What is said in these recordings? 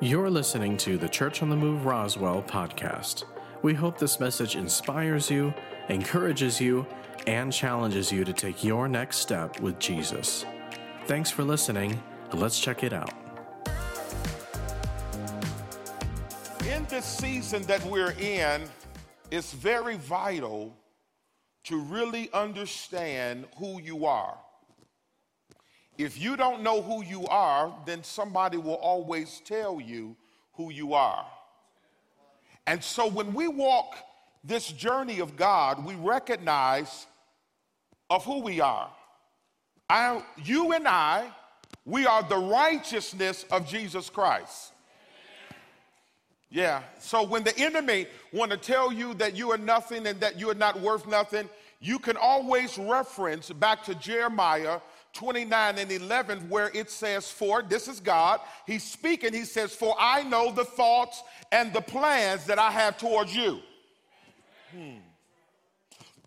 You're listening to the Church on the Move Roswell podcast. We hope this message inspires you, encourages you, and challenges you to take your next step with Jesus. Thanks for listening. Let's check it out. In this season that we're in, it's very vital to really understand who you are. If you don't know who you are, then somebody will always tell you who you are. And so when we walk this journey of God, we recognize of who we are. I, you and I, we are the righteousness of Jesus Christ. Yeah. So when the enemy want to tell you that you are nothing and that you are not worth nothing, you can always reference back to Jeremiah 29 and 11, where it says, For this is God, He's speaking, He says, For I know the thoughts and the plans that I have towards you. Hmm.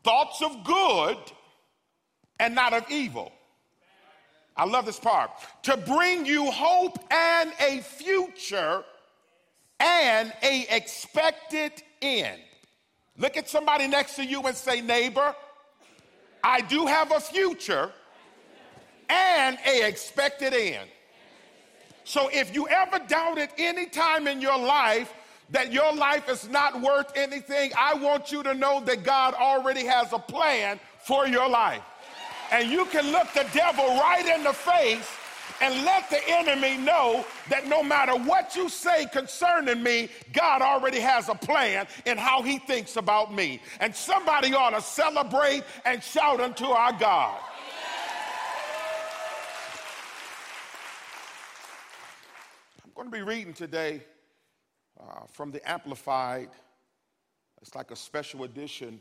Thoughts of good and not of evil. I love this part. To bring you hope and a future and a expected end. Look at somebody next to you and say, neighbor, I do have a future and a expected end. So if you ever doubted any time in your life that your life is not worth anything, I want you to know that God already has a plan for your life. And you can look the devil right in the face and let the enemy know that no matter what you say concerning me, God already has a plan in how he thinks about me. And somebody ought to celebrate and shout unto our God. Going to be reading today uh, from the Amplified. It's like a special edition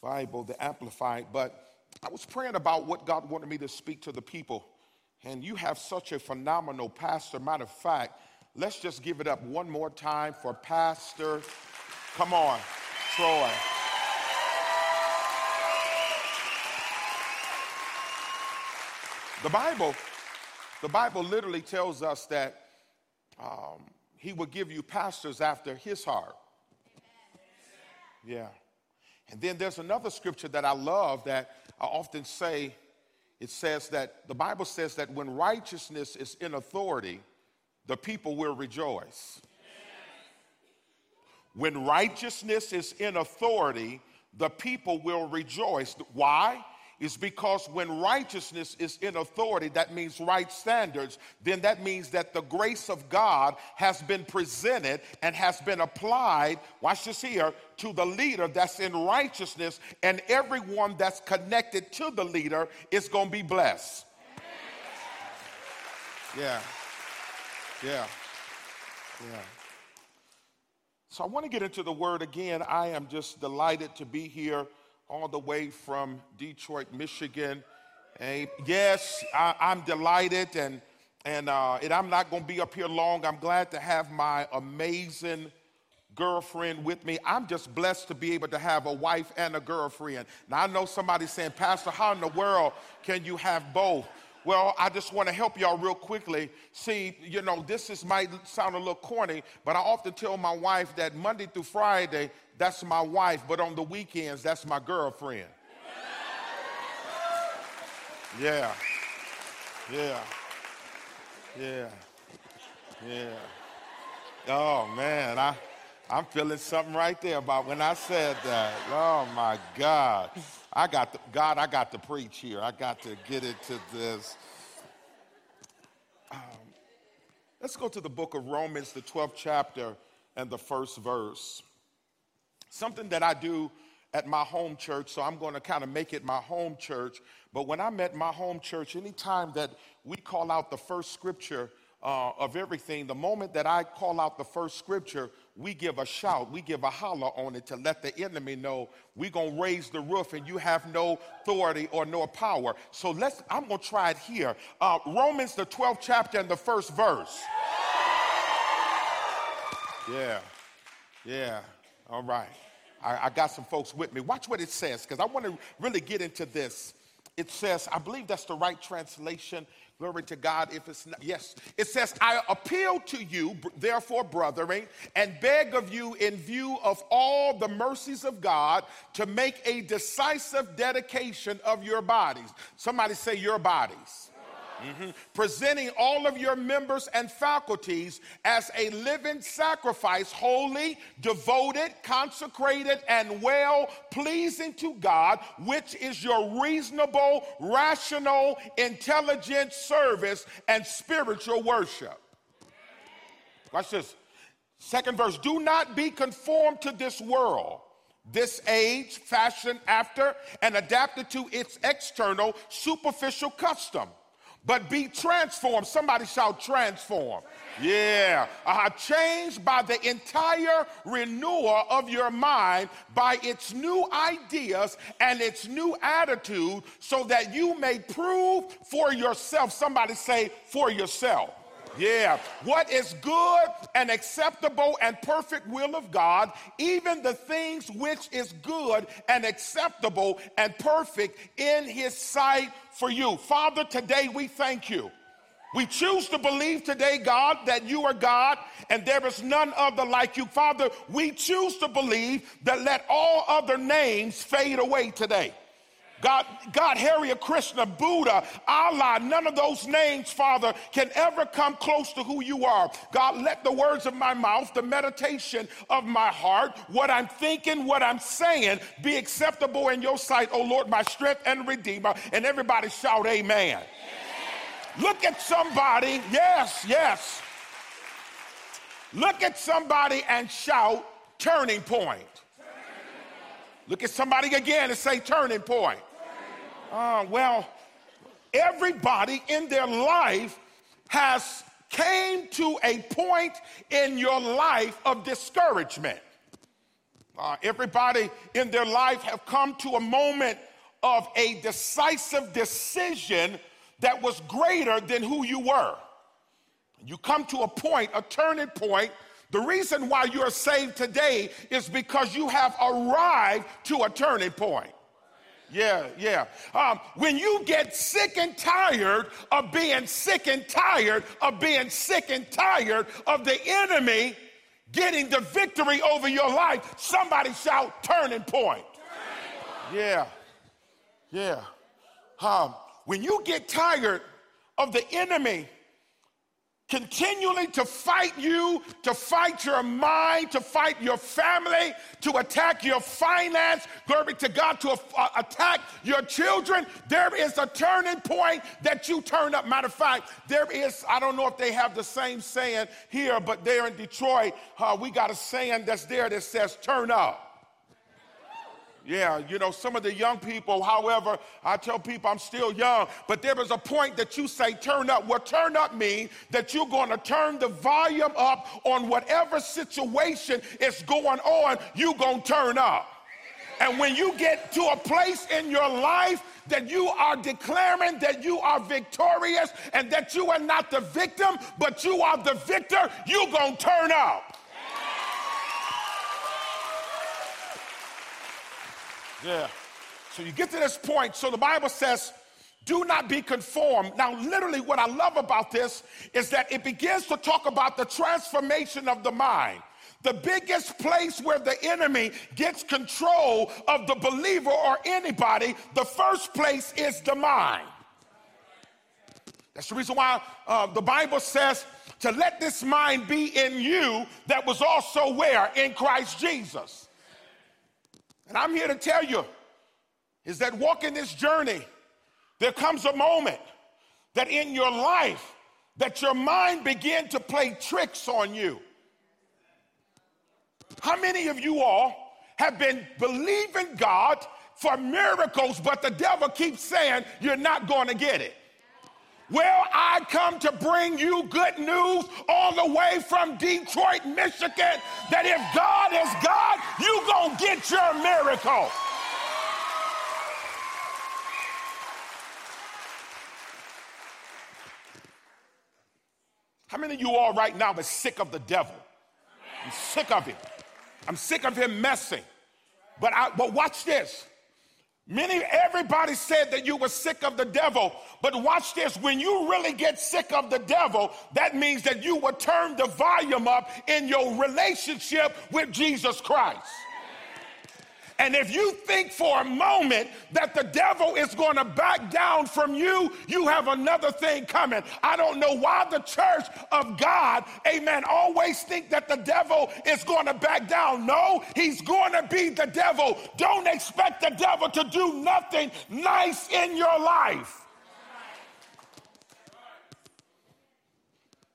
Bible, the Amplified. But I was praying about what God wanted me to speak to the people. And you have such a phenomenal pastor. Matter of fact, let's just give it up one more time for Pastor. Come on, Troy. The Bible, the Bible literally tells us that um, he will give you pastors after his heart. Yeah. And then there's another scripture that I love that I often say it says that the Bible says that when righteousness is in authority, the people will rejoice. When righteousness is in authority, the people will rejoice. Why? Is because when righteousness is in authority, that means right standards, then that means that the grace of God has been presented and has been applied, watch this here, to the leader that's in righteousness, and everyone that's connected to the leader is to be blessed. Yeah. Yeah. Yeah. So I want to get into the word again. I am just delighted to be here all the way from Detroit, Michigan. And yes, I, am delighted, and and, uh, and I'm not going to be up here long. I'm glad to have my amazing girlfriend with me. I'm just blessed to be able to have a wife and a girlfriend. Now I know somebody saying, Pastor, how in the world can you have both? Well, I just want to help y'all real quickly. See, you know, this is might sound a little corny, but I often tell my wife that Monday through Friday, that's my wife, but on the weekends, that's my girlfriend. Yeah. Yeah. Yeah. Yeah. Oh man, I I'm feeling something right there about when I said that. Oh my God. I got to, God, I got to preach here. I got to get into this. Um, let's go to the book of Romans, the 12th chapter and the first verse. Something that I do at my home church, so I'm going to kind of make it my home church. But when I'm at my home church, anytime that we call out the first scripture uh, of everything, the moment that I call out the first scripture, we give a shout, we give a holler on it to let the enemy know we're going to raise the roof and you have no authority or no power. So let's, I'm going to try it here. Uh, Romans, the 12th chapter and the first verse. Yeah, yeah, all right. I, I got some folks with me. Watch what it says because I want to really get into this. It says, I believe that's the right translation. Glory to God. If it's not, yes, it says, I appeal to you, therefore, brethren, and beg of you, in view of all the mercies of God, to make a decisive dedication of your bodies. Somebody say, Your bodies Mm-hmm. Presenting all of your members and faculties as a living sacrifice, holy, devoted, consecrated, and well pleasing to God, which is your reasonable, rational, intelligent service and spiritual worship. Watch this. Second verse Do not be conformed to this world this age, fashioned after and adapted to its external, superficial custom but be transformed. Somebody shout transform. Yeah. Uh, changed by the entire renewal of your mind by its new ideas and its new attitude so that you may prove for yourself. Somebody say, for yourself. Yeah. What is good and acceptable and perfect will of God, even the things which is good and acceptable and perfect in his sight for you. Father, today we thank you. We choose to believe today, God, that you are God and there is none other like you. Father, we choose to believe that let all other names fade away today. God, God, Hare Krishna, Buddha, Allah, none of those names, Father, can ever come close to who you are. God, let the words of my mouth, the meditation of my heart, what I'm thinking, what I'm saying, be acceptable in your sight, oh Lord, my strength and redeemer. And everybody shout, Amen. amen. Look at somebody, yes, yes. Look at somebody and shout, turning point. Look at somebody again and say, turning point. Uh, well, everybody in their life has came to a point in your life of discouragement. Uh, everybody in their life have come to a moment of a decisive decision that was greater than who you were. You come to a point, a turning point. The reason why you're saved today is because you have arrived to a turning point. Yeah, yeah. Um, when you get sick and tired of being sick and tired of being sick and tired of the enemy getting the victory over your life, somebody shout turning point. Yeah, yeah. Um, when you get tired of the enemy continually to fight you, to fight your mind, to fight your family, to attack your finance, glory to God, to attack your children, there is a turning point that you turn up. Matter of fact, there is, I don't know if they have the same saying here, but there in Detroit, uh, we got a saying that's there that says, turn up. Yeah, you know, some of the young people, however, I tell people I'm still young, but there is a point that you say turn up. What turn up means that you're going to turn the volume up on whatever situation is going on, you're going to turn up. And when you get to a place in your life that you are declaring that you are victorious and that you are not the victim, but you are the victor, you're going to turn up. Yeah. So you get to this point. So the Bible says, do not be conformed. Now, literally, what I love about this is that it begins to talk about the transformation of the mind. The biggest place where the enemy gets control of the believer or anybody, the first place is the mind. That's the reason why uh, the Bible says to let this mind be in you that was also where? In Christ Jesus. And I'm here to tell you is that walking this journey, there comes a moment that in your life that your mind begin to play tricks on you. How many of you all have been believing God for miracles, but the devil keeps saying you're not going to get it? Well, I come to bring you good news all the way from Detroit, Michigan, that if God is God, you gonna get your miracle. How many of you all right now are sick of the devil? I'm sick of him. I'm sick of him messing. But I, but watch this. Many, everybody said that you were sick of the devil, but watch this. When you really get sick of the devil, that means that you will turn the volume up in your relationship with Jesus Christ. And if you think for a moment that the devil is going to back down from you, you have another thing coming. I don't know why the church of God, amen, always think that the devil is going to back down. No, he's going to be the devil. Don't expect the devil to do nothing nice in your life.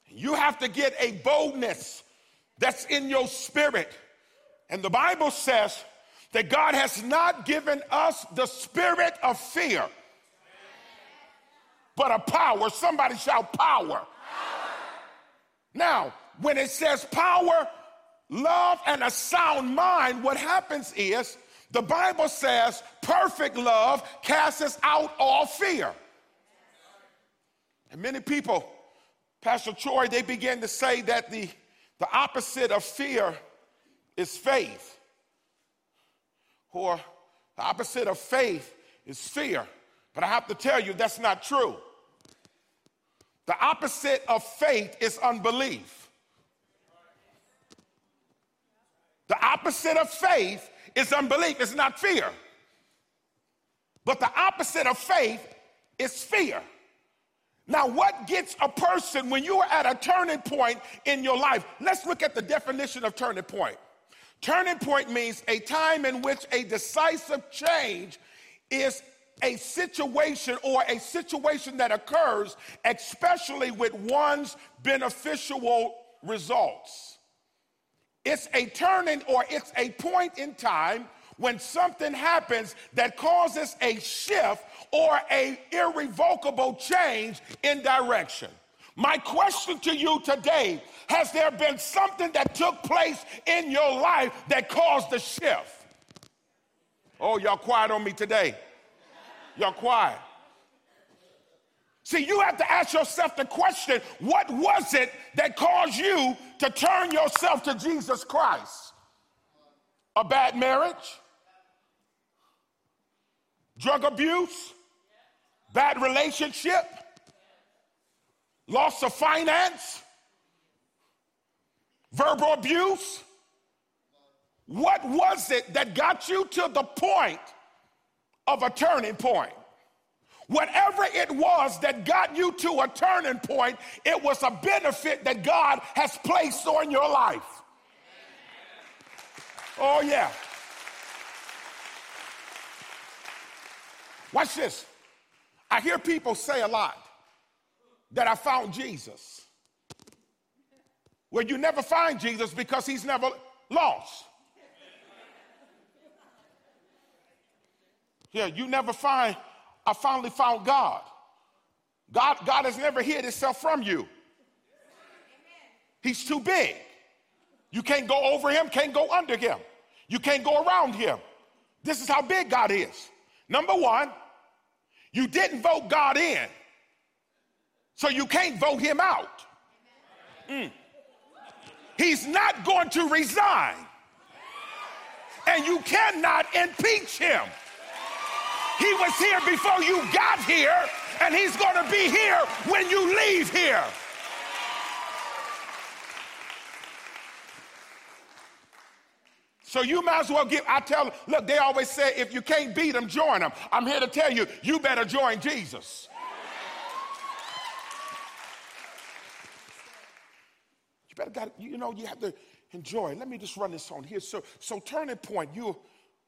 You have to get a boldness that's in your spirit. And the Bible says, that God has not given us the spirit of fear, but a power. Somebody shout power. power. Now, when it says power, love, and a sound mind, what happens is the Bible says perfect love casts out all fear. And many people, Pastor Troy, they begin to say that the, the opposite of fear is faith or the opposite of faith is fear. But I have to tell you, that's not true. The opposite of faith is unbelief. The opposite of faith is unbelief, it's not fear. But the opposite of faith is fear. Now, what gets a person when you are at a turning point in your life? Let's look at the definition of turning point. Turning point means a time in which a decisive change is a situation or a situation that occurs, especially with one's beneficial results. It's a turning or it's a point in time when something happens that causes a shift or a irrevocable change in direction. My question to you today has there been something that took place in your life that caused the shift? Oh, y'all quiet on me today. Y'all quiet. See, you have to ask yourself the question what was it that caused you to turn yourself to Jesus Christ? A bad marriage? Drug abuse? Bad relationship? loss of finance, verbal abuse? What was it that got you to the point of a turning point? Whatever it was that got you to a turning point, it was a benefit that God has placed on your life. Oh, yeah. Watch this. I hear people say a lot that I found Jesus. Well, you never find Jesus because he's never lost. Yeah, you never find, I finally found God. God, God has never hid himself from you. He's too big. You can't go over him, can't go under him. You can't go around him. This is how big God is. Number one, you didn't vote God in. So you can't vote him out. Mm. He's not going to resign. And you cannot impeach him. He was here before you got here, and he's going to be here when you leave here. So you might as well give. I tell, look, they always say if you can't beat them, join them. I'm here to tell you, you better join Jesus. Better got you know you have to enjoy. Let me just run this on here. So so turning point. You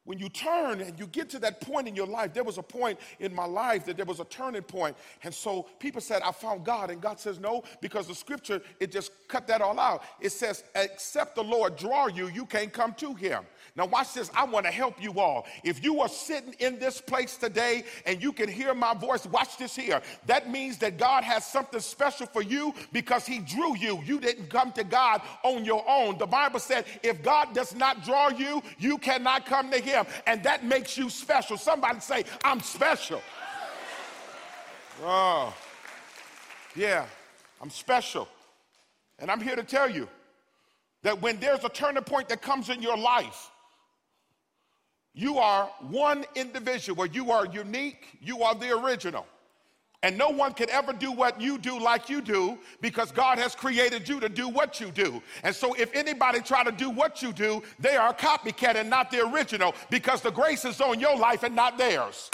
when you turn and you get to that point in your life, there was a point in my life that there was a turning point. And so people said, I found God. And God says, No, because the scripture, it just cut that all out. It says, Except the Lord draw you, you can't come to him. Now, watch this. I want to help you all. If you are sitting in this place today and you can hear my voice, watch this here. That means that God has something special for you because He drew you. You didn't come to God on your own. The Bible said, if God does not draw you, you cannot come to Him. And that makes you special. Somebody say, I'm special. Oh, yeah, I'm special. And I'm here to tell you that when there's a turning point that comes in your life, You are one individual. Where you are unique. You are the original. And no one can ever do what you do like you do because God has created you to do what you do. And so if anybody try to do what you do, they are a copycat and not the original because the grace is on your life and not theirs.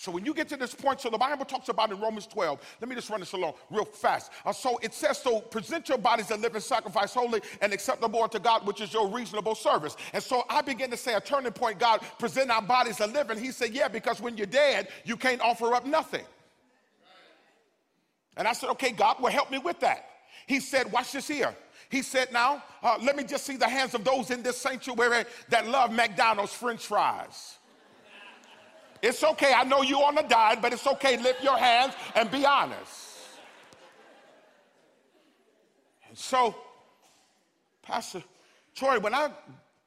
So when you get to this point, so the Bible talks about in Romans 12, let me just run this along real fast. Uh, so it says, so present your bodies a living sacrifice, holy and acceptable to God, which is your reasonable service. And so I begin to say a turning point, God, present our bodies a living. He said, yeah, because when you're dead, you can't offer up nothing. And I said, okay, God, well, help me with that. He said, watch this here. He said, now, uh, let me just see the hands of those in this sanctuary that love McDonald's french fries. It's okay. I know you on the diet, but it's okay. Lift your hands and be honest. And so, Pastor Troy, when I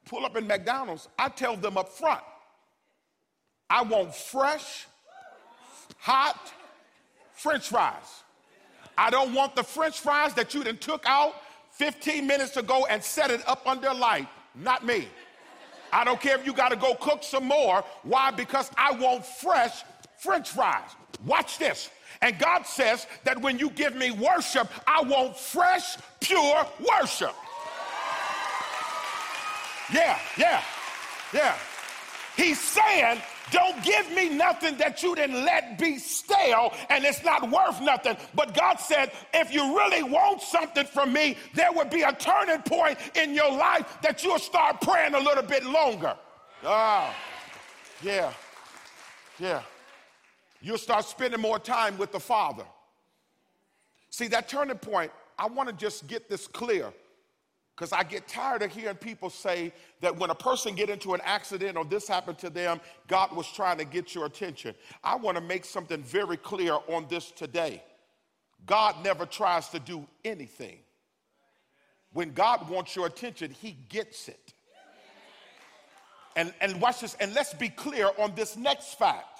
pull up in McDonald's, I tell them up front, I want fresh, hot French fries. I don't want the French fries that you done took out 15 minutes ago and set it up under light. Not me. I don't care if you got to go cook some more. Why? Because I want fresh french fries. Watch this. And God says that when you give me worship, I want fresh, pure worship. Yeah, yeah, yeah. He's saying don't give me nothing that you didn't let be stale and it's not worth nothing. But God said, if you really want something from me, there would be a turning point in your life that you'll start praying a little bit longer. Ah, yeah, yeah. You'll start spending more time with the Father. See, that turning point, I want to just get this clear. Because I get tired of hearing people say that when a person get into an accident or this happened to them, God was trying to get your attention. I want to make something very clear on this today. God never tries to do anything. When God wants your attention, he gets it. And, and watch this, and let's be clear on this next fact.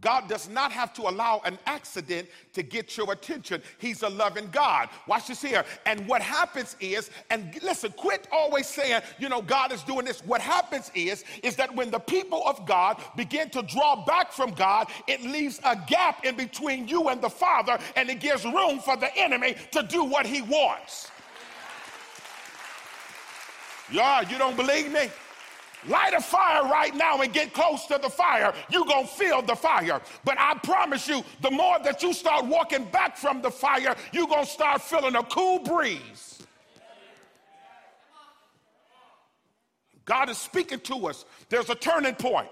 God does not have to allow an accident to get your attention. He's a loving God. Watch this here. And what happens is, and listen, quit always saying, you know, God is doing this. What happens is, is that when the people of God begin to draw back from God, it leaves a gap in between you and the Father, and it gives room for the enemy to do what he wants. Yeah, you don't believe me? Light a fire right now and get close to the fire. You're going to feel the fire. But I promise you, the more that you start walking back from the fire, you're going to start feeling a cool breeze. God is speaking to us. There's a turning point.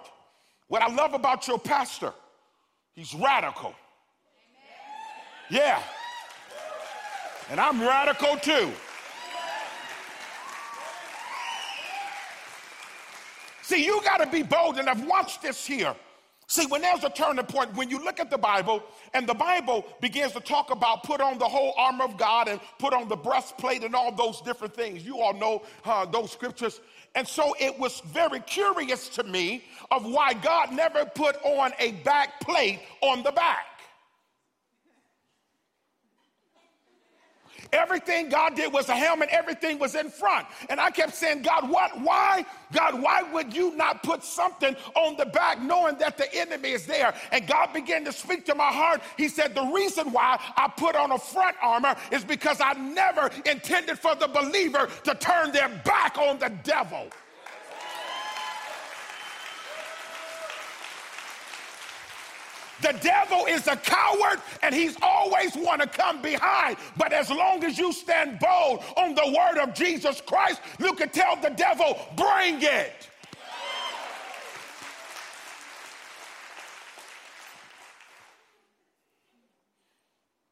What I love about your pastor, he's radical. Yeah. And I'm radical too. See, you got to be bold enough. Watch this here. See, when there's a turning point, when you look at the Bible and the Bible begins to talk about put on the whole armor of God and put on the breastplate and all those different things, you all know uh, those scriptures. And so it was very curious to me of why God never put on a back plate on the back. Everything God did was a helmet, everything was in front. And I kept saying, God, what? Why? God, why would you not put something on the back knowing that the enemy is there? And God began to speak to my heart. He said, The reason why I put on a front armor is because I never intended for the believer to turn their back on the devil. The devil is a coward and he's always want to come behind. But as long as you stand bold on the word of Jesus Christ, you can tell the devil, bring it.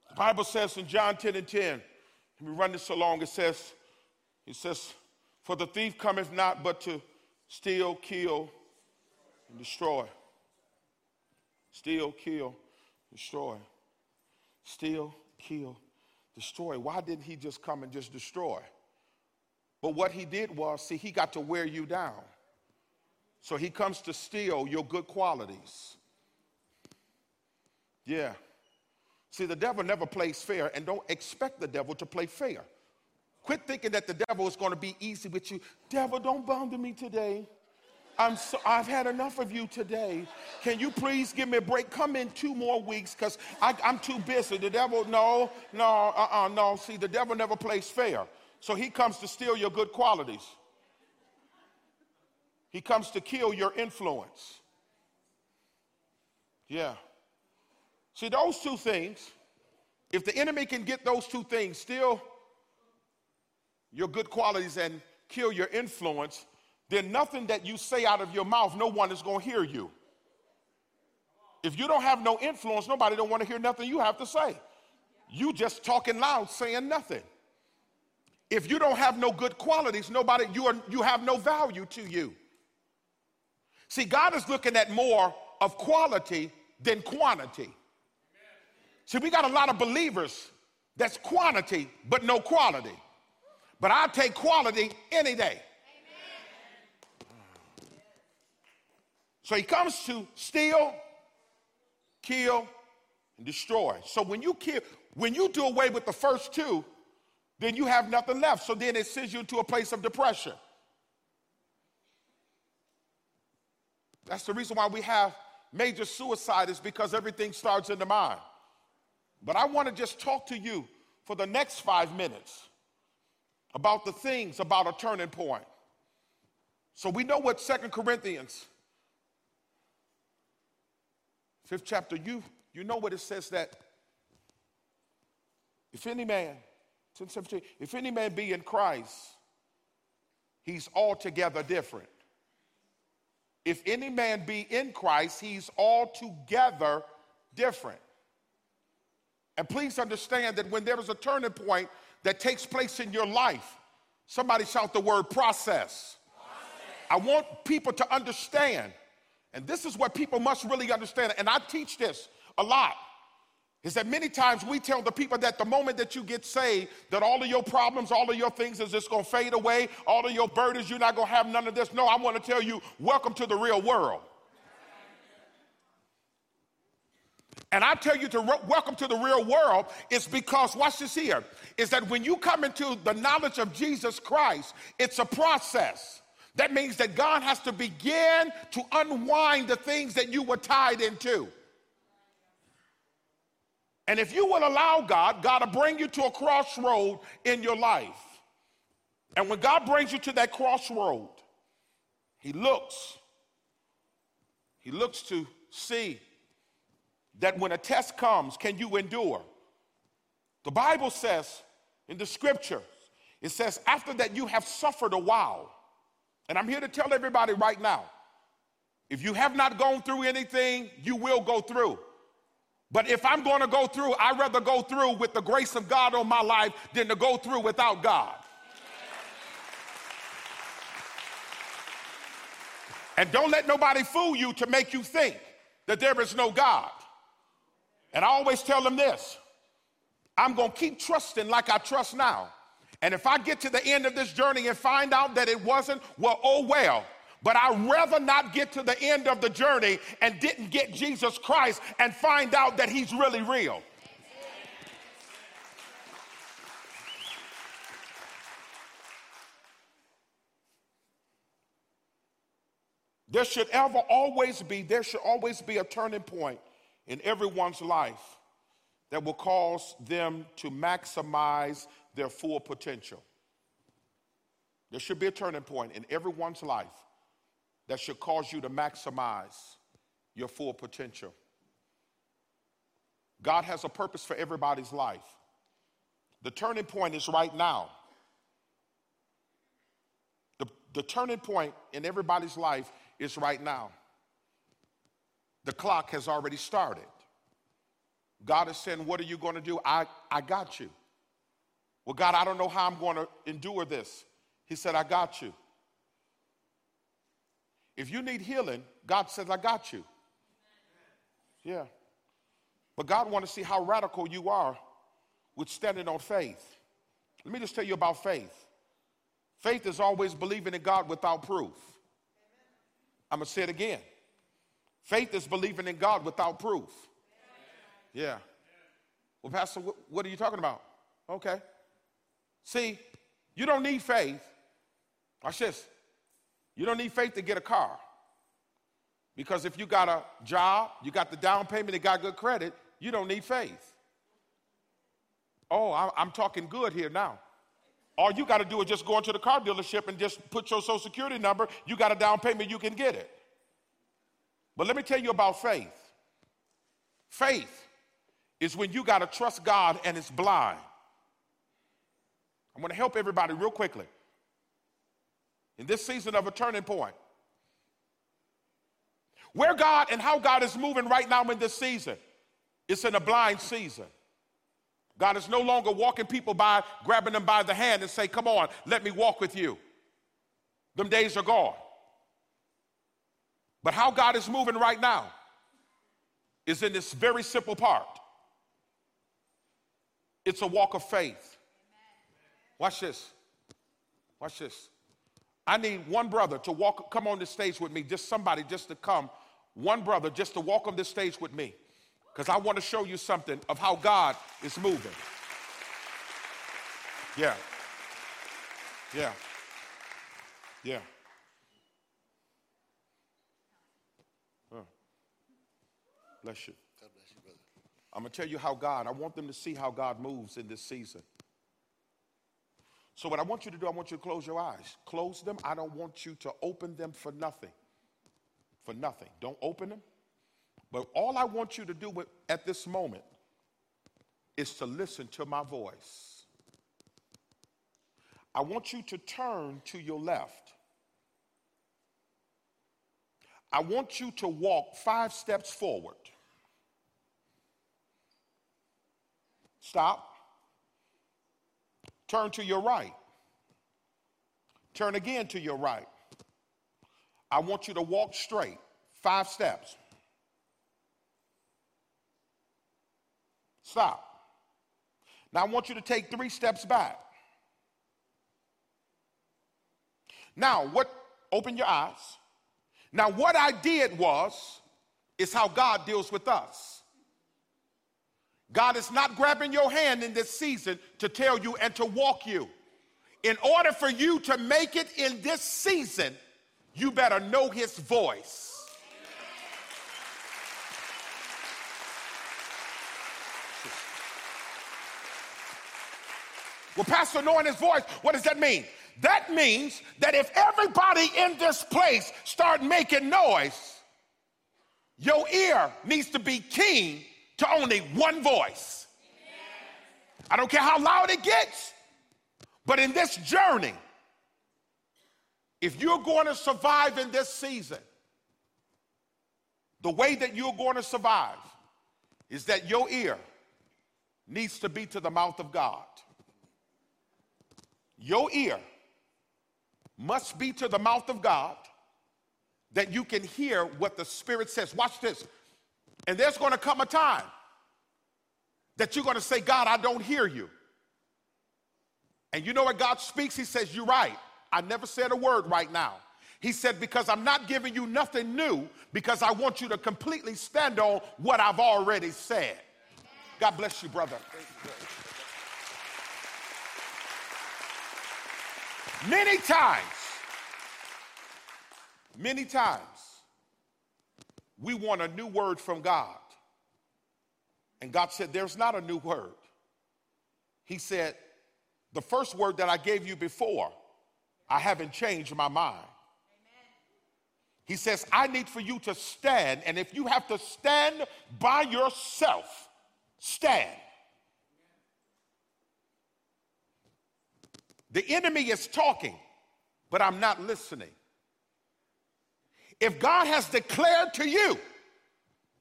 The Bible says in John 10 and 10, let me run this along. It says, it says, For the thief cometh not but to steal, kill, and destroy. Steal, kill, destroy. Steal, kill, destroy. Why didn't he just come and just destroy? But what he did was, see, he got to wear you down. So he comes to steal your good qualities. Yeah. See, the devil never plays fair, and don't expect the devil to play fair. quit thinking that the devil is going to be easy with you. Devil, don't bother me today. I'm so, I've had enough of you today. Can you please give me a break? Come in two more weeks because I'm too busy. The devil, no, no, uh-uh, no. See, the devil never plays fair. So he comes to steal your good qualities. He comes to kill your influence. Yeah. See, those two things, if the enemy can get those two things, steal your good qualities and kill your influence, then nothing that you say out of your mouth, no one is going to hear you. If you don't have no influence, nobody don't want to hear nothing you have to say. You just talking loud, saying nothing. If you don't have no good qualities, nobody you are you have no value to you. See, God is looking at more of quality than quantity. See, we got a lot of believers that's quantity but no quality. But I take quality any day. So he comes to steal, kill, and destroy. So when you kill, when you do away with the first two, then you have nothing left. So then it sends you into a place of depression. That's the reason why we have major suicide is because everything starts in the mind. But I want to just talk to you for the next five minutes about the things about a turning point. So we know what Second Corinthians fifth chapter, you, you know what it says that if any man, 10, 17, if any man be in Christ, he's altogether different. If any man be in Christ, he's altogether different. And please understand that when there is a turning point that takes place in your life, somebody shout the word process. process. I want people to understand and this is what people must really understand. And I teach this a lot. Is that many times we tell the people that the moment that you get saved, that all of your problems, all of your things is just gonna fade away, all of your burdens, you're not gonna have none of this. No, I wanna tell you, welcome to the real world. And I tell you to re- welcome to the real world is because, watch this here, is that when you come into the knowledge of Jesus Christ, it's a process. That means that God has to begin to unwind the things that you were tied into. And if you will allow God, God will bring you to a crossroad in your life. And when God brings you to that crossroad, He looks. He looks to see that when a test comes, can you endure? The Bible says in the scriptures, it says, after that you have suffered a while, and I'm here to tell everybody right now if you have not gone through anything, you will go through. But if I'm going to go through, I'd rather go through with the grace of God on my life than to go through without God. And don't let nobody fool you to make you think that there is no God. And I always tell them this I'm going to keep trusting like I trust now. And if I get to the end of this journey and find out that it wasn't, well, oh well. But I'd rather not get to the end of the journey and didn't get Jesus Christ and find out that he's really real. There should ever always be, there should always be a turning point in everyone's life that will cause them to maximize their full potential. There should be a turning point in everyone's life that should cause you to maximize your full potential. God has a purpose for everybody's life. The turning point is right now. The, the turning point in everybody's life is right now. The clock has already started. God is saying, What are you going to do? I, I got you. Well, God, I don't know how I'm going to endure this. He said, I got you. If you need healing, God says, I got you. Yeah. But God wants to see how radical you are with standing on faith. Let me just tell you about faith. Faith is always believing in God without proof. I'm going to say it again. Faith is believing in God without proof. Yeah. Well, Pastor, what are you talking about? Okay. See, You don't need faith. Watch this. You don't need faith to get a car. Because if you got a job, you got the down payment, you got good credit, you don't need faith. Oh, I'm talking good here now. All you got to do is just go into the car dealership and just put your social security number. You got a down payment, you can get it. But let me tell you about faith. Faith is when you got to trust God and it's blind. I'm going to help everybody real quickly. In this season of a turning point, where God and how God is moving right now in this season, it's in a blind season. God is no longer walking people by, grabbing them by the hand and say, Come on, let me walk with you. Them days are gone. But how God is moving right now is in this very simple part it's a walk of faith. Watch this. Watch this. I need one brother to walk, come on the stage with me, just somebody just to come, one brother just to walk on this stage with me because I want to show you something of how God is moving. Yeah. Yeah. Yeah. Huh. Bless you. God bless you, brother. I'm going to tell you how God, I want them to see how God moves in this season. So, what I want you to do, I want you to close your eyes. Close them. I don't want you to open them for nothing. For nothing. Don't open them. But all I want you to do at this moment is to listen to my voice. I want you to turn to your left. I want you to walk five steps forward. Stop. Turn to your right. Turn again to your right. I want you to walk straight, five steps. Stop. Now I want you to take three steps back. Now, what, open your eyes. Now, what I did was, is how God deals with us. God is not grabbing your hand in this season to tell you and to walk you. In order for you to make it in this season, you better know his voice. Well, Pastor, knowing his voice, what does that mean? That means that if everybody in this place start making noise, your ear needs to be keen to only one voice. I don't care how loud it gets, but in this journey, if you're going to survive in this season, the way that you're going to survive is that your ear needs to be to the mouth of God. Your ear must be to the mouth of God that you can hear what the Spirit says. Watch this. And there's going to come a time that you're going to say, God, I don't hear you. And you know what God speaks? He says, You're right. I never said a word right now. He said, Because I'm not giving you nothing new, because I want you to completely stand on what I've already said. God bless you, brother. Many times, many times, we want a new word from God. And God said, There's not a new word. He said, The first word that I gave you before, I haven't changed my mind. He says, I need for you to stand, and if you have to stand by yourself, stand. The enemy is talking, but I'm not listening. If God has declared to you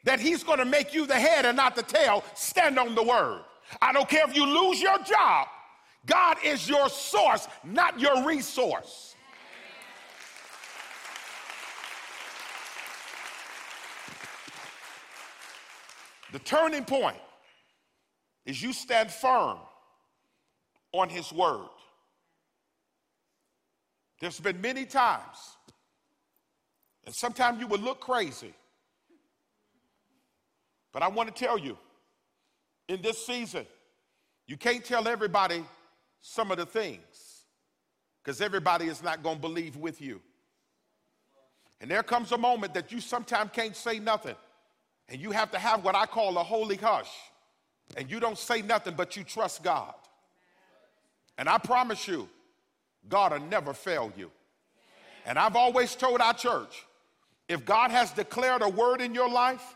that He's going to make you the head and not the tail, stand on the word. I don't care if you lose your job, God is your source, not your resource. The turning point is you stand firm on His word. There's been many times, and sometimes you will look crazy. But I want to tell you, in this season, you can't tell everybody some of the things. because everybody is not going to believe with you. And there comes a moment that you sometimes can't say nothing. And you have to have what I call a holy hush. And you don't say nothing, but you trust God. And I promise you, God will never fail you. And I've always told our church if God has declared a word in your life,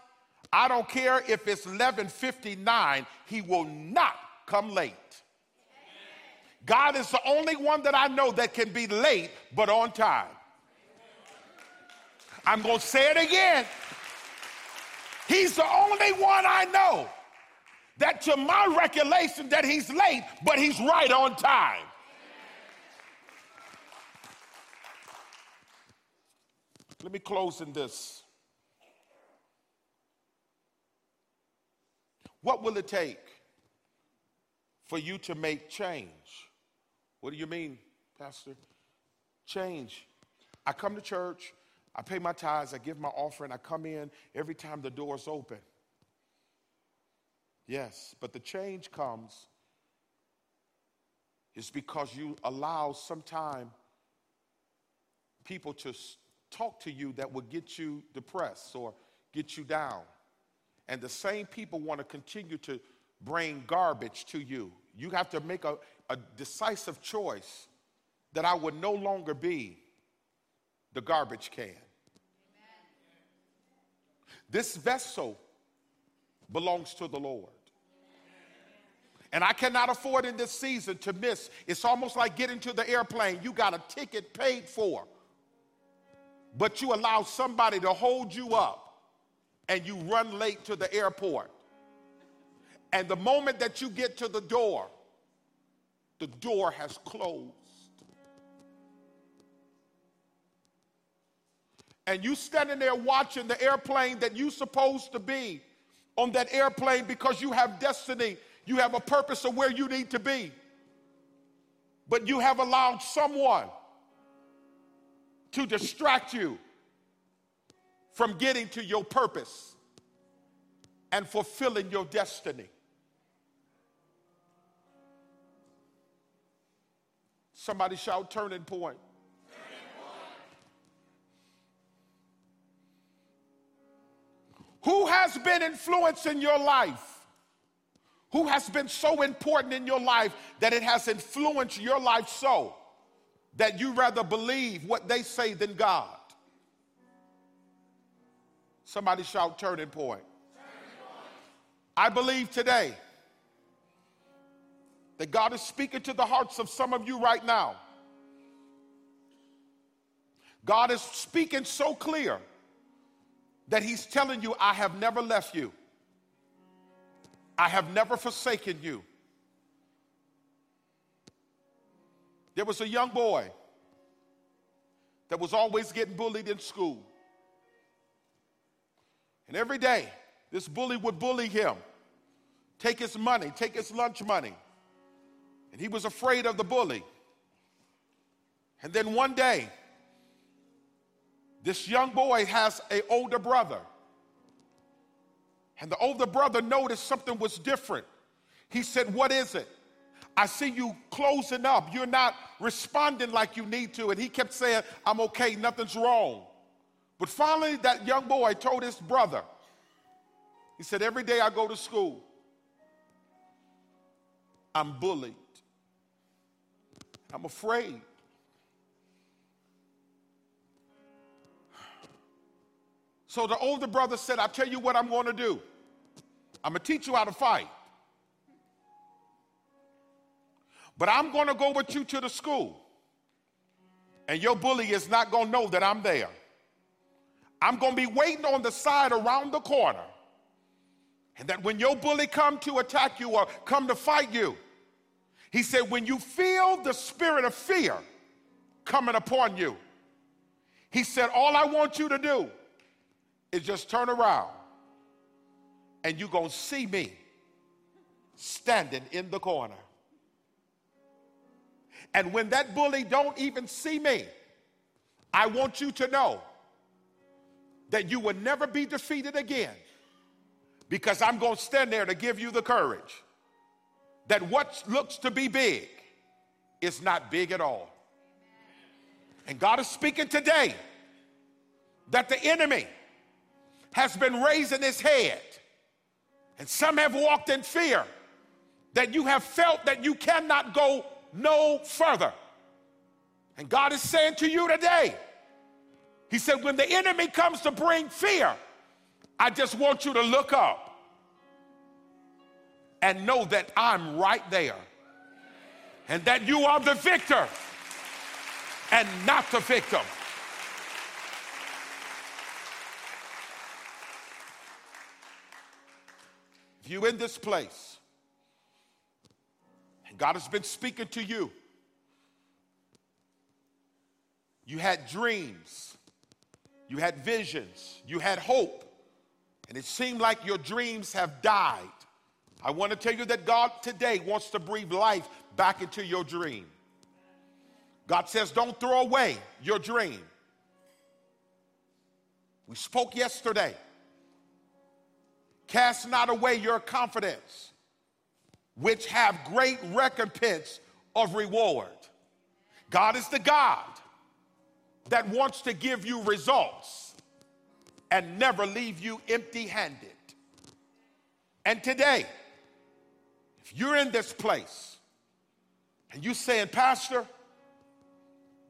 I don't care if it's 11:59, he will not come late. God is the only one that I know that can be late but on time. I'm going to say it again. He's the only one I know that to my recollection that he's late, but he's right on time. Let me close in this. What will it take for you to make change? What do you mean, Pastor? Change. I come to church, I pay my tithes, I give my offering, I come in every time the door's open. Yes, but the change comes is because you allow some time people to talk to you that will get you depressed or get you down. And the same people want to continue to bring garbage to you. You have to make a, a decisive choice that I would no longer be the garbage can. This vessel belongs to the Lord. And I cannot afford in this season to miss. It's almost like getting to the airplane. You got a ticket paid for, but you allow somebody to hold you up and you run late to the airport. And the moment that you get to the door, the door has closed. and you standing there watching the airplane that you supposed to be on that airplane because you have destiny, you have a purpose of where you need to be. But you have allowed someone to distract you from getting to your purpose and fulfilling your destiny. Somebody shout turning point. Who has been influencing your life? Who has been so important in your life that it has influenced your life so that you rather believe what they say than God? Somebody shout turning point. I believe today that God is speaking to the hearts of some of you right now. God is speaking so clear that he's telling you, I have never left you. I have never forsaken you. There was a young boy that was always getting bullied in school. And every day, this bully would bully him, take his money, take his lunch money. And he was afraid of the bully. And then one day, this young boy has an older brother. And the older brother noticed something was different. He said, What is it? I see you closing up. You're not responding like you need to. And he kept saying, I'm okay, nothing's wrong. But finally, that young boy told his brother, he said, Every day I go to school, I'm bullied. I'm afraid. So the older brother said, I'll tell you what I'm going to do. I'm going to teach you how to fight. But I'm going to go with you to the school. And your bully is not going to know that I'm there. I'm going to be waiting on the side around the corner. And that when your bully come to attack you or come to fight you, he said, when you feel the spirit of fear coming upon you, he said, all I want you to do is just turn around and you're going to see me standing in the corner. And when that bully don't even see me, I want you to know that you will never be defeated again because I'm going to stand there to give you the courage that what looks to be big is not big at all. And God is speaking today that the enemy has been raising his head. And some have walked in fear that you have felt that you cannot go no further. And God is saying to you today, He said, when the enemy comes to bring fear, I just want you to look up and know that I'm right there and that you are the victor and not the victim. If you in this place God has been speaking to you, you had dreams, you had visions, you had hope, and it seemed like your dreams have died. I want to tell you that God today wants to breathe life back into your dream. God says, don't throw away your dream. We spoke yesterday. Cast not away your confidence, which have great recompense of reward. God is the God that wants to give you results and never leave you empty handed. And today, if you're in this place and you're saying, Pastor,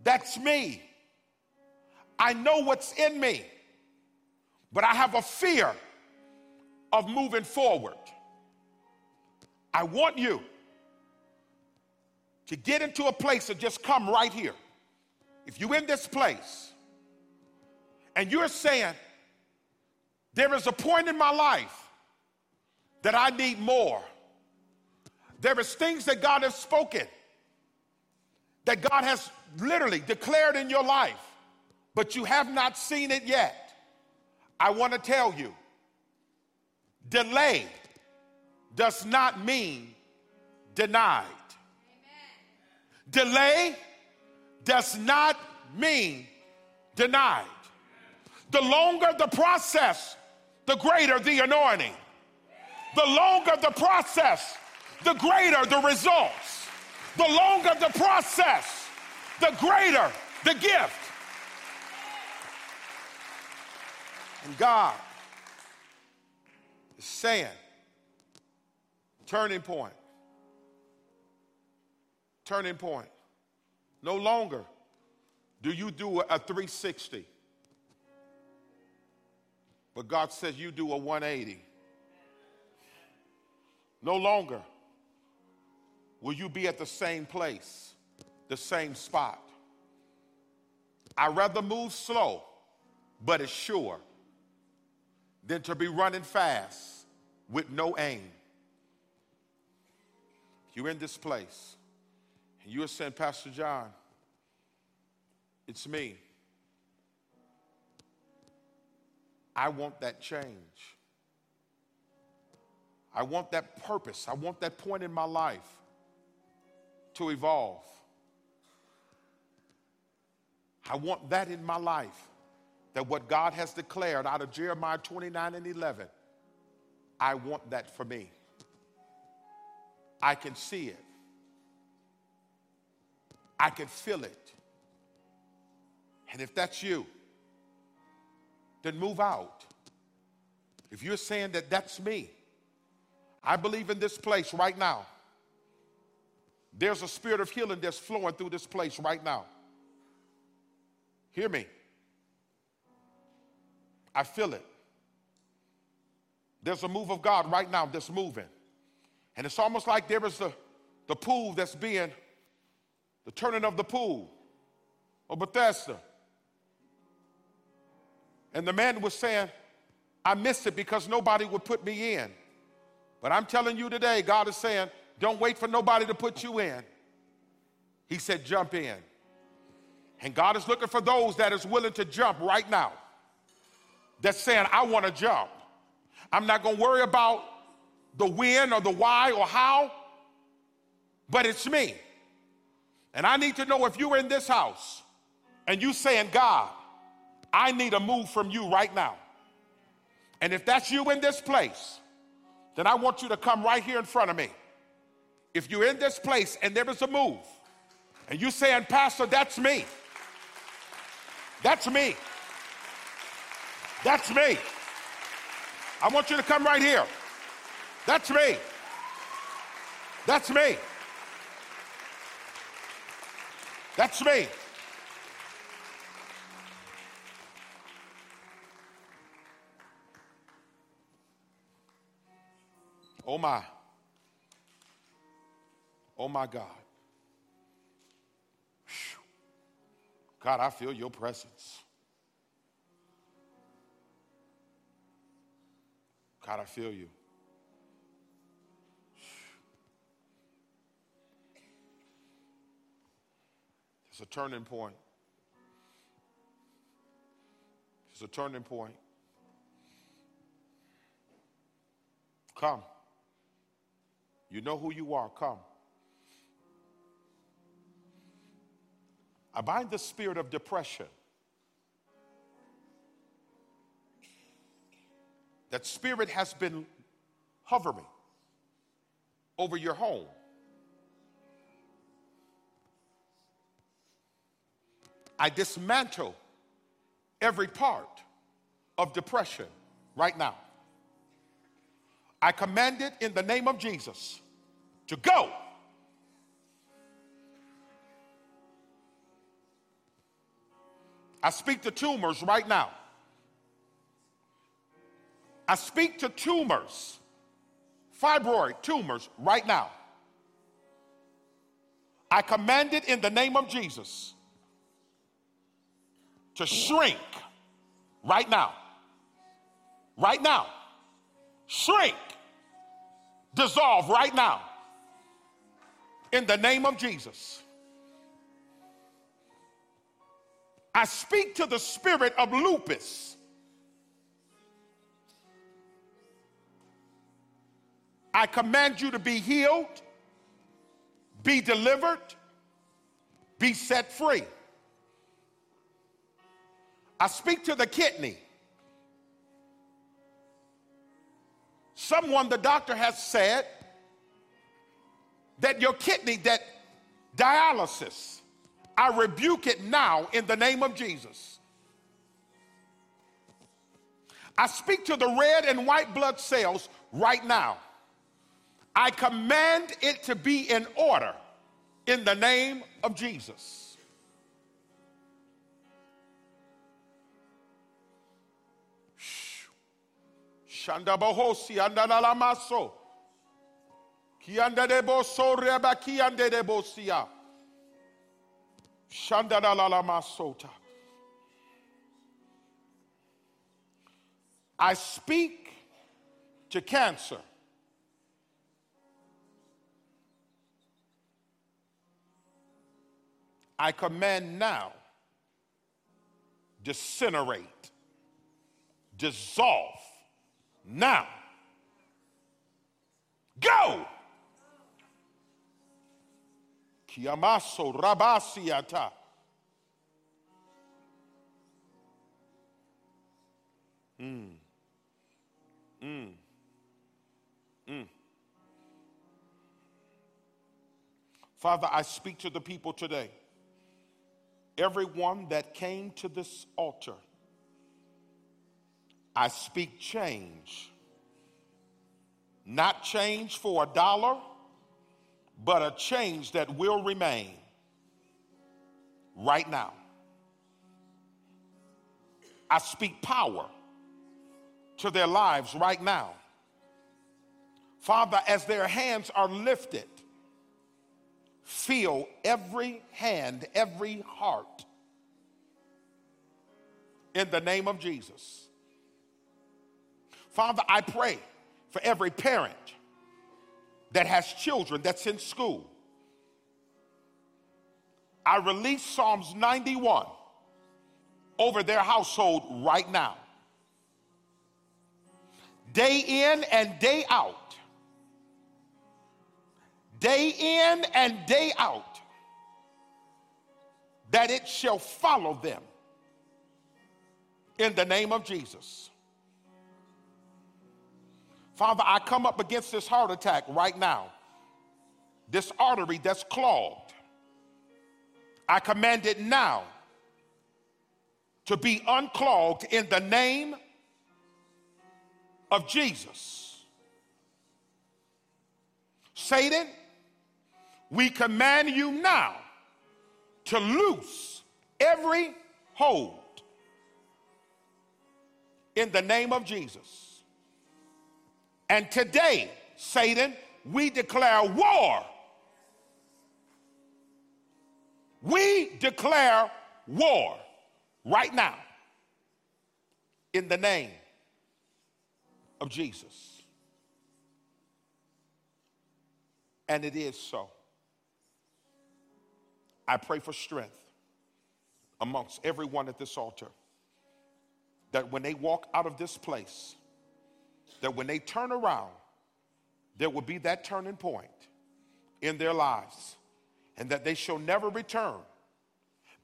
that's me. I know what's in me, but I have a fear of moving forward. I want you to get into a place of just come right here. If you're in this place and you're saying, there is a point in my life that I need more. There is things that God has spoken, that God has literally declared in your life, but you have not seen it yet. I want to tell you, delay does not mean denied. Amen. Delay does not mean denied. The longer the process, the greater the anointing. The longer the process, the greater the results. The longer the process, the greater the gift. And God is saying, turning point. Turning point. No longer do you do a 360, but God says you do a 180. No longer will you be at the same place, the same spot. I rather move slow, but it's sure, than to be running fast with no aim. You're in this place, and you are saying, Pastor John, it's me. I want that change. I want that purpose. I want that point in my life to evolve. I want that in my life. That what God has declared out of Jeremiah 29 and 11, I want that for me. I can see it, I can feel it. And if that's you, then move out. If you're saying that that's me, I believe in this place right now. There's a spirit of healing that's flowing through this place right now. Hear me. I feel it. There's a move of God right now that's moving. And it's almost like there is the, the pool that's being, the turning of the pool of Bethesda. And the man was saying, I missed it because nobody would put me in. But I'm telling you today, God is saying, don't wait for nobody to put you in. He said, jump in. And God is looking for those that is willing to jump right now. That's saying, I want to jump. I'm not going to worry about the when or the why or how, but it's me. And I need to know if you're in this house and you saying, God, I need a move from you right now. And if that's you in this place, then I want you to come right here in front of me. If you're in this place and there is a move, and you're saying, Pastor, that's me. That's me. That's me. I want you to come right here. That's me. That's me. That's me. Oh my. Oh my God. God, I feel your presence. God, I feel you. It's a turning point. It's a turning point. Come. You know who you are. Come. I bind the spirit of depression. That spirit has been hovering over your home. I dismantle every part of depression right now. I command it in the name of Jesus to go. I speak to tumors right now. I speak to tumors, fibroid tumors right now. I command it in the name of Jesus to shrink right now. Right now. Shrink. Dissolve right now. In the name of Jesus. I speak to the spirit of lupus. I command you to be healed, be delivered, be set free. I speak to the kidney. Someone, the doctor has said that your kidney, that dialysis, I rebuke it now in the name of Jesus. I speak to the red and white blood cells right now. I command it to be in order in the name of Jesus. Shanda bohosi andala maso. Kianda de boso reba kiande de bosia. Masota. I speak to cancer. I command now, disintegrate, dissolve now. Go! Kiamaso rabasiata. Mm. Mm. Mm. Father, I speak to the people today. Everyone that came to this altar, I speak change. Not change for a dollar but a change that will remain right now. I speak power to their lives right now. Father, as their hands are lifted, feel every hand, every heart in the name of Jesus. Father, I pray for every parent that has children that's in school. I release Psalms 91 over their household right now. Day in and day out. Day in and day out. That it shall follow them in the name of Jesus. Father, I come up against this heart attack right now, this artery that's clogged. I command it now to be unclogged in the name of Jesus. Satan, we command you now to loose every hold in the name of Jesus. And today, Satan, we declare war. We declare war right now in the name of Jesus. And it is so. I pray for strength amongst everyone at this altar that when they walk out of this place, that when they turn around, there will be that turning point in their lives, and that they shall never return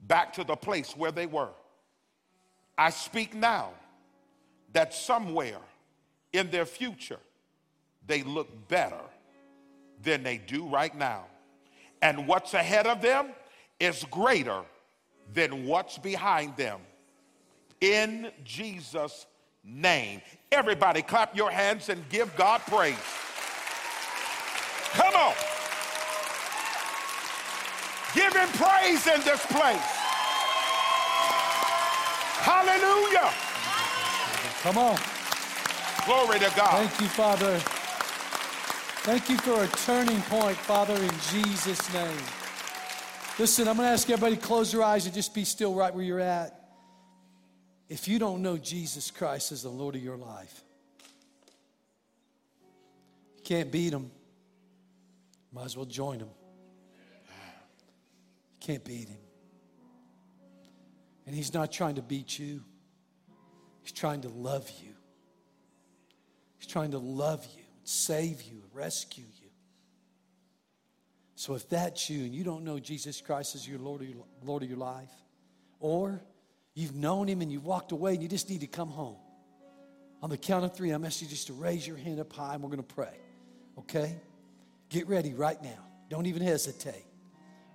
back to the place where they were. I speak now that somewhere in their future, they look better than they do right now. And what's ahead of them is greater than what's behind them. In Jesus' name. Everybody, clap your hands and give God praise. Come on. Give him praise in this place. Hallelujah. Come on. Glory to God. Thank you, Father. Thank you for a turning point, Father, in Jesus' name. Listen, I'm going to ask everybody to close their eyes and just be still right where you're at. If you don't know Jesus Christ as the Lord of your life, you can't beat him. Might as well join him. You can't beat him. And he's not trying to beat you, he's trying to love you. He's trying to love you, save you, rescue you. So if that's you and you don't know Jesus Christ as your Lord of your, Lord of your life, or you've known him and you walked away and you just need to come home, on the count of three, I'm asking you just to raise your hand up high and we're going to pray. Okay? Get ready right now. Don't even hesitate.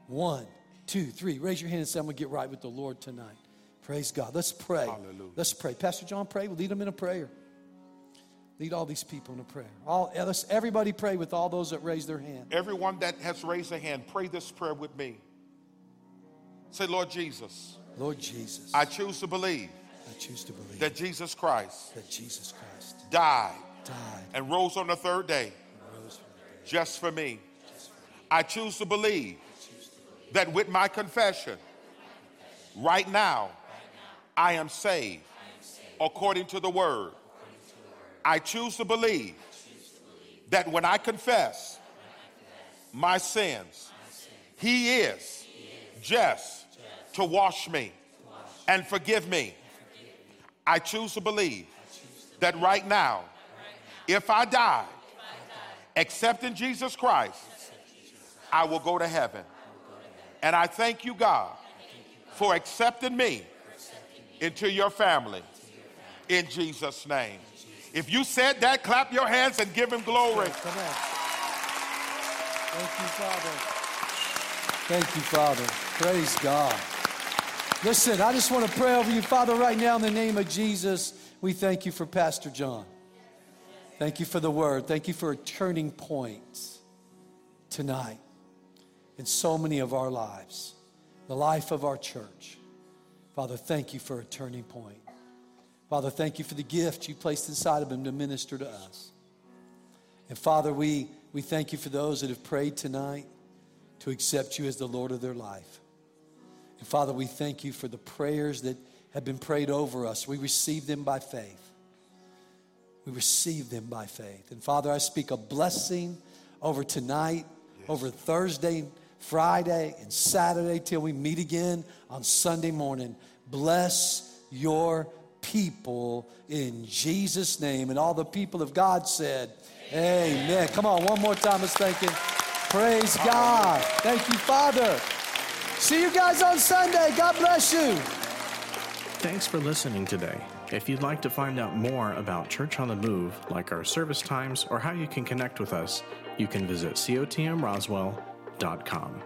One, two, three. Raise your hand and say, I'm going to get right with the Lord tonight. Praise God. Let's pray. Hallelujah. Let's pray. Pastor John, pray. We'll lead them in a prayer. Lead all these people in a prayer. All, let's everybody pray with all those that raise their hand. Everyone that has raised a hand, pray this prayer with me. Say, Lord Jesus, Lord Jesus, I choose to believe I choose to believe that Jesus Christ that Jesus Christ died died and rose on the third day from the dead. just for me. I choose to believe that with my confession, right now, I am saved according to the word. I choose to believe that when I confess my sins, He is just to wash me and forgive me. I choose to believe that right now, if I die accepting Jesus Christ, I will go to heaven. And I thank you, God, for accepting me into your family in Jesus' name. If you said that, clap your hands and give him glory. Thank you, Father. Thank you, Father. Praise God. Listen, I just want to pray over you, Father, right now in the name of Jesus. We thank you for Pastor John. Thank you for the word. Thank you for a turning point tonight in so many of our lives, the life of our church. Father, thank you for a turning point. Father, thank you for the gift you placed inside of him to minister to us. And Father, we, we thank you for those that have prayed tonight to accept you as the Lord of their life. And Father, we thank you for the prayers that have been prayed over us. We receive them by faith. We receive them by faith. And Father, I speak a blessing over tonight, over Thursday, Friday, and Saturday till we meet again on Sunday morning. Bless your people in Jesus' name. And all the people of God said, Amen. Come on, one more time. Let's thank Him. Praise God. Thank you, Father. See you guys on Sunday. God bless you. Thanks for listening today. If you'd like to find out more about Church on the Move, like our service times or how you can connect with us, you can visit cotmroswell.com.